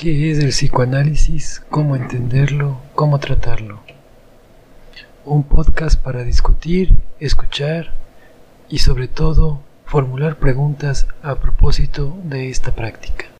¿Qué es el psicoanálisis? ¿Cómo entenderlo? ¿Cómo tratarlo? Un podcast para discutir, escuchar y sobre todo formular preguntas a propósito de esta práctica.